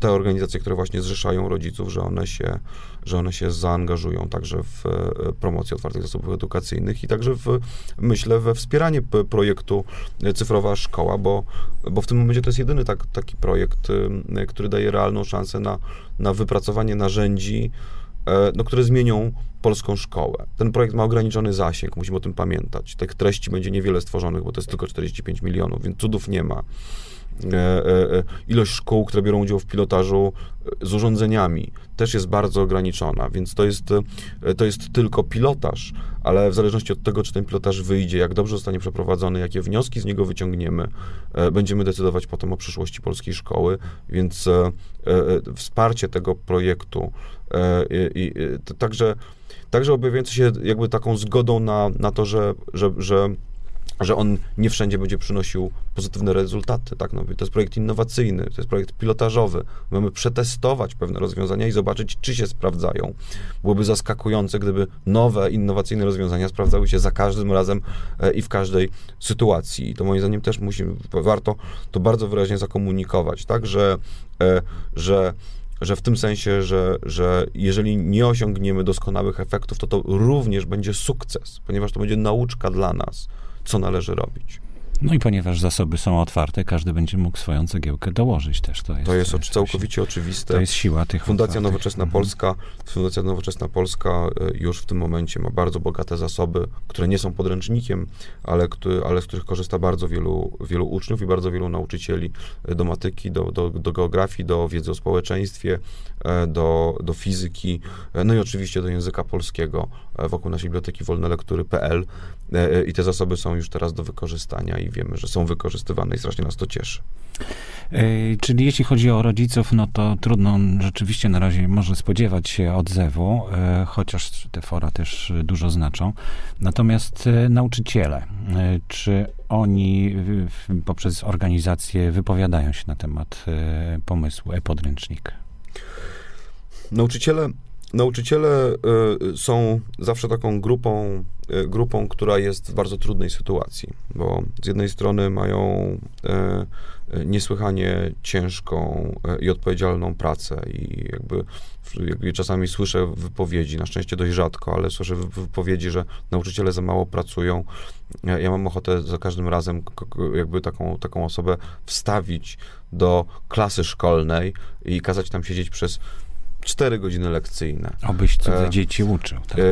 te organizacje, które właśnie zrzeszają rodziców, że one się, że one się zaangażują także w e, promocję otwartych zasobów edukacyjnych i także w, myślę, we wspieranie projektu Cyfrowa Szkoła, bo, bo w tym momencie to jest jedyny tak, taki projekt, e, który daje realną szansę na, na wypracowanie narzędzi, e, no, które zmienią polską szkołę. Ten projekt ma ograniczony zasięg, musimy o tym pamiętać. Tych treści będzie niewiele stworzonych, bo to jest tylko 45 milionów, więc cudów nie ma. E, e, e, ilość szkół, które biorą udział w pilotażu z urządzeniami też jest bardzo ograniczona, więc to jest, to jest tylko pilotaż, ale w zależności od tego, czy ten pilotaż wyjdzie, jak dobrze zostanie przeprowadzony, jakie wnioski z niego wyciągniemy, będziemy decydować potem o przyszłości polskiej szkoły, więc wsparcie tego projektu i, także, także objawiające się jakby taką zgodą na, na to, że, że, że że on nie wszędzie będzie przynosił pozytywne rezultaty, tak? No, to jest projekt innowacyjny, to jest projekt pilotażowy. Mamy przetestować pewne rozwiązania i zobaczyć, czy się sprawdzają. Byłoby zaskakujące, gdyby nowe, innowacyjne rozwiązania sprawdzały się za każdym razem e, i w każdej sytuacji. I to moim zdaniem też musi, warto to bardzo wyraźnie zakomunikować, tak? Że, e, że że w tym sensie, że, że jeżeli nie osiągniemy doskonałych efektów, to to również będzie sukces, ponieważ to będzie nauczka dla nas co należy robić. No i ponieważ zasoby są otwarte, każdy będzie mógł swoją cegiełkę dołożyć też. To jest, to jest całkowicie oczywiste. To jest siła tych Fundacja otwartych. Nowoczesna mhm. Polska Fundacja Nowoczesna Polska e, już w tym momencie ma bardzo bogate zasoby, które nie są podręcznikiem, ale, ale z których korzysta bardzo wielu, wielu uczniów i bardzo wielu nauczycieli e, do matyki, do, do, do geografii, do wiedzy o społeczeństwie, e, do, do fizyki, no i oczywiście do języka polskiego wokół naszej biblioteki wolnelektury.pl i te zasoby są już teraz do wykorzystania i wiemy, że są wykorzystywane i strasznie nas to cieszy. Czyli jeśli chodzi o rodziców, no to trudno rzeczywiście na razie może spodziewać się odzewu, e, chociaż te fora też dużo znaczą. Natomiast e, nauczyciele, e, czy oni poprzez organizację wypowiadają się na temat pomysłu e-podręcznik? Nauczyciele Nauczyciele są zawsze taką grupą, grupą, która jest w bardzo trudnej sytuacji, bo z jednej strony mają niesłychanie ciężką e, i odpowiedzialną pracę i jakby, jakby czasami słyszę wypowiedzi, na szczęście dość rzadko, ale słyszę wypowiedzi, że nauczyciele za mało pracują. Ja mam ochotę za każdym razem jakby taką, taką osobę wstawić do klasy szkolnej i kazać tam siedzieć przez cztery godziny lekcyjne. Obyś cudze e, dzieci uczył. Tak? E,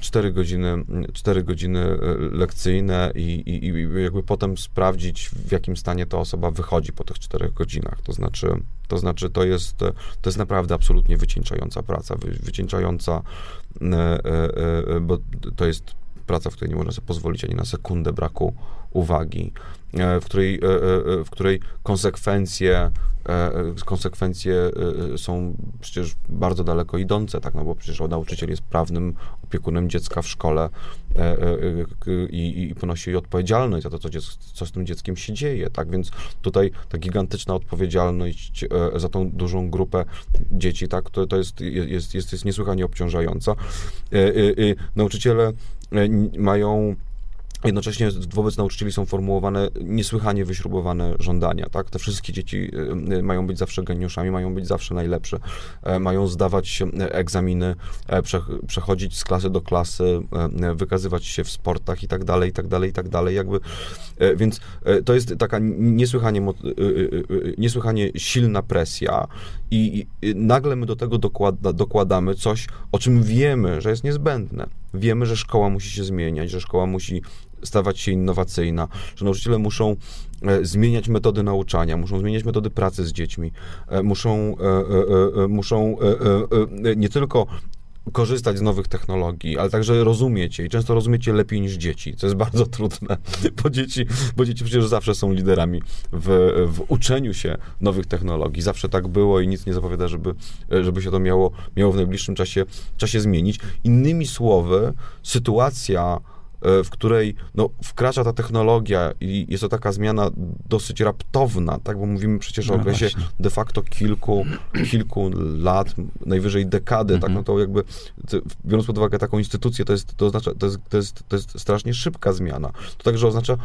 cztery godziny, cztery godziny e, lekcyjne i, i, i, jakby potem sprawdzić, w jakim stanie ta osoba wychodzi po tych czterech godzinach. To znaczy, to znaczy, to jest, to jest naprawdę absolutnie wycieńczająca praca, wy, wycieńczająca, bo to jest praca, w której nie można sobie pozwolić ani na sekundę braku uwagi, w której, w której konsekwencje E, konsekwencje e, są przecież bardzo daleko idące, tak, no bo przecież nauczyciel jest prawnym opiekunem dziecka w szkole e, i, i ponosi odpowiedzialność za to, co, co z tym dzieckiem się dzieje, tak, więc tutaj ta gigantyczna odpowiedzialność za tą dużą grupę dzieci, tak, to, to jest, jest, jest, jest niesłychanie obciążająca. Nauczyciele mają Jednocześnie wobec nauczycieli są formułowane niesłychanie wyśrubowane żądania, tak? Te wszystkie dzieci y, y, mają być zawsze geniuszami, mają być zawsze najlepsze, e, mają zdawać e, egzaminy, e, przechodzić z klasy do klasy, wykazywać się w sportach i tak dalej, i tak dalej, i tak dalej, jakby, więc to jest taka niesłychanie, niesłychanie silna presja i nagle my do tego dokłada, dokładamy coś, o czym wiemy, że jest niezbędne. Wiemy, że szkoła musi się zmieniać, że szkoła musi stawać się innowacyjna, że nauczyciele muszą e, zmieniać metody nauczania, muszą zmieniać metody pracy z dziećmi, e, muszą, e, muszą nie tylko korzystać z nowych technologii, ale także rozumieć je i często rozumiecie lepiej niż dzieci, co jest bardzo trudne, bo dzieci, bo dzieci przecież zawsze są liderami w, w uczeniu się nowych technologii. Zawsze tak było i nic nie zapowiada, żeby, żeby się to miało, miało w najbliższym czasie, czasie zmienić. Innymi słowy, sytuacja w której no, wkracza ta technologia i jest to taka zmiana dosyć raptowna, tak, bo mówimy przecież no o okresie właśnie. de facto kilku, kilku lat, najwyżej dekady, tak, no to jakby, biorąc pod uwagę taką instytucję, to jest, to oznacza, to jest, to jest, to jest strasznie szybka zmiana. To także oznacza,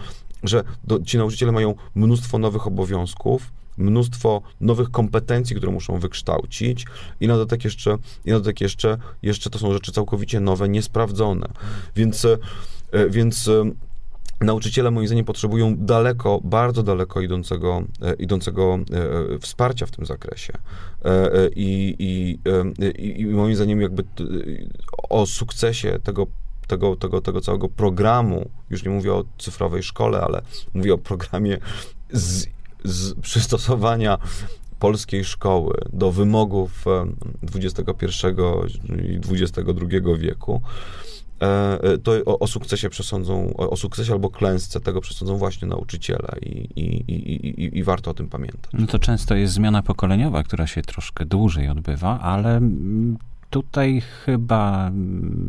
że do, ci nauczyciele mają mnóstwo nowych obowiązków, mnóstwo nowych kompetencji, które muszą wykształcić i na dodatek jeszcze, i na dodatek jeszcze, jeszcze to są rzeczy całkowicie nowe, niesprawdzone. Więc, e, więc e, nauczyciele moim zdaniem potrzebują daleko, bardzo daleko idącego, e, idącego wsparcia w tym zakresie. I, i, i, i moim zdaniem jakby o sukcesie tego tego, tego, tego całego programu, już nie mówię o cyfrowej szkole, ale mówię o programie z z przystosowania polskiej szkoły do wymogów XXI i XXI wieku, e, e, to o, o, sukcesie przesądzą, o, o, sukcesie albo klęsce tego przesądzą właśnie nauczyciele i, i, i, i, warto o tym pamiętać. No to często jest zmiana pokoleniowa, która się troszkę dłużej odbywa, ale tutaj chyba,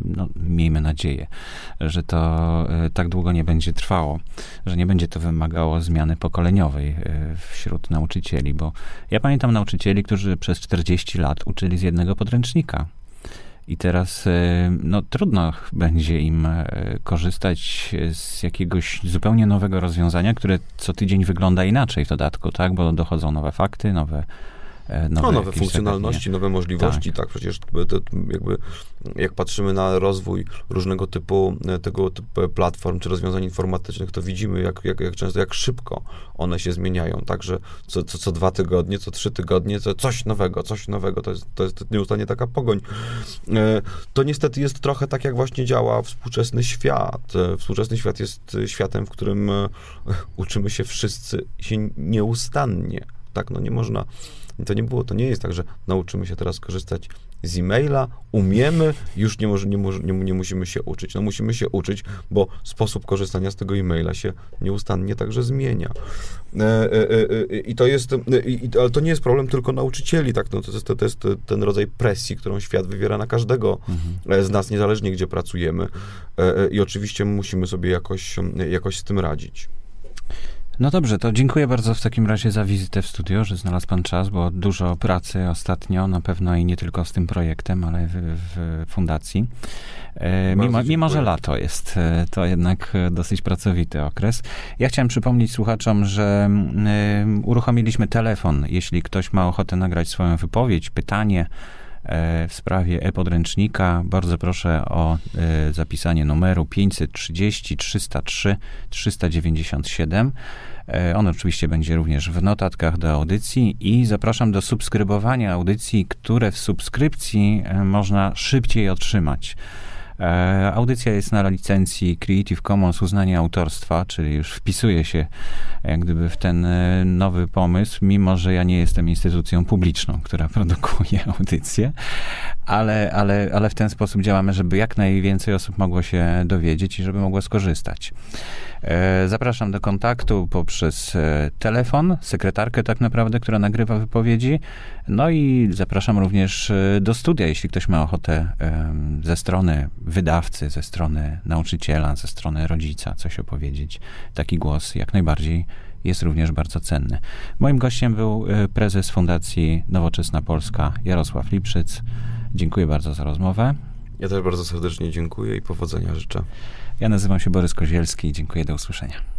no, miejmy nadzieję, że to e, tak długo nie będzie trwało, że nie będzie to wymagało zmiany pokoleniowej e, wśród nauczycieli, bo ja pamiętam nauczycieli, którzy przez 40 lat uczyli z jednego podręcznika. I teraz e, no, trudno będzie im korzystać z jakiegoś zupełnie nowego rozwiązania, które co tydzień wygląda inaczej w dodatku, tak? Bo dochodzą nowe fakty, nowe nowe, no, nowe funkcjonalności, nowe możliwości, tak. tak, przecież to, jakby jak patrzymy na rozwój różnego typu e, tego typu platform czy rozwiązań informatycznych, to widzimy jak, jak, jak często, jak szybko one się zmieniają, także co, co, co dwa tygodnie, co trzy tygodnie, co, coś nowego, coś nowego, to jest, to jest nieustannie taka pogoń. E, to niestety jest trochę tak, jak właśnie działa współczesny świat. Współczesny świat jest światem, w którym uczymy się wszyscy się nieustannie, tak, no nie można to nie było, to nie jest tak, że nauczymy się teraz korzystać z e-maila, umiemy, już nie, może, nie, nie, nie musimy się uczyć. No musimy się uczyć, bo sposób korzystania z tego e-maila się nieustannie także zmienia. E, e, e, I to jest, ale to nie jest problem tylko nauczycieli, tak? No, to, jest, to jest ten rodzaj presji, którą świat wywiera na każdego mhm. z nas, niezależnie gdzie pracujemy. I oczywiście musimy sobie jakoś, jakoś z tym radzić. No dobrze, to dziękuję bardzo w takim razie za wizytę w studio, że znalazł pan czas, bo dużo pracy ostatnio, na pewno i nie tylko z tym projektem, ale w, w fundacji. E, mimo, mimo, że lato jest, e, to jednak dosyć pracowity okres. Ja chciałem przypomnieć słuchaczom, że y, uruchomiliśmy telefon. Jeśli ktoś ma ochotę nagrać swoją wypowiedź, pytanie, w sprawie e-podręcznika. Bardzo proszę o zapisanie numeru 530 303 397. On oczywiście będzie również w notatkach do audycji i zapraszam do subskrybowania audycji, które w subskrypcji można szybciej otrzymać. E, audycja jest na licencji Creative Commons uznanie autorstwa, czyli już wpisuje się jak gdyby w ten e, nowy pomysł, mimo że ja nie jestem instytucją publiczną, która produkuje audycję, ale, ale, ale w ten sposób działamy, żeby jak najwięcej osób mogło się dowiedzieć i żeby mogło skorzystać. E, zapraszam do kontaktu poprzez e, telefon, sekretarkę tak naprawdę, która nagrywa wypowiedzi. No i zapraszam również e, do studia, jeśli ktoś ma ochotę ze strony wydawcy, ze strony nauczyciela, ze strony rodzica coś opowiedzieć. Taki głos jak najbardziej jest również bardzo cenny. Moim gościem był prezes Fundacji Nowoczesna Polska Jarosław Lipszyc. Dziękuję bardzo za rozmowę. Ja też bardzo serdecznie dziękuję i powodzenia życzę. Ja nazywam się Borys Kozielski i dziękuję, do usłyszenia.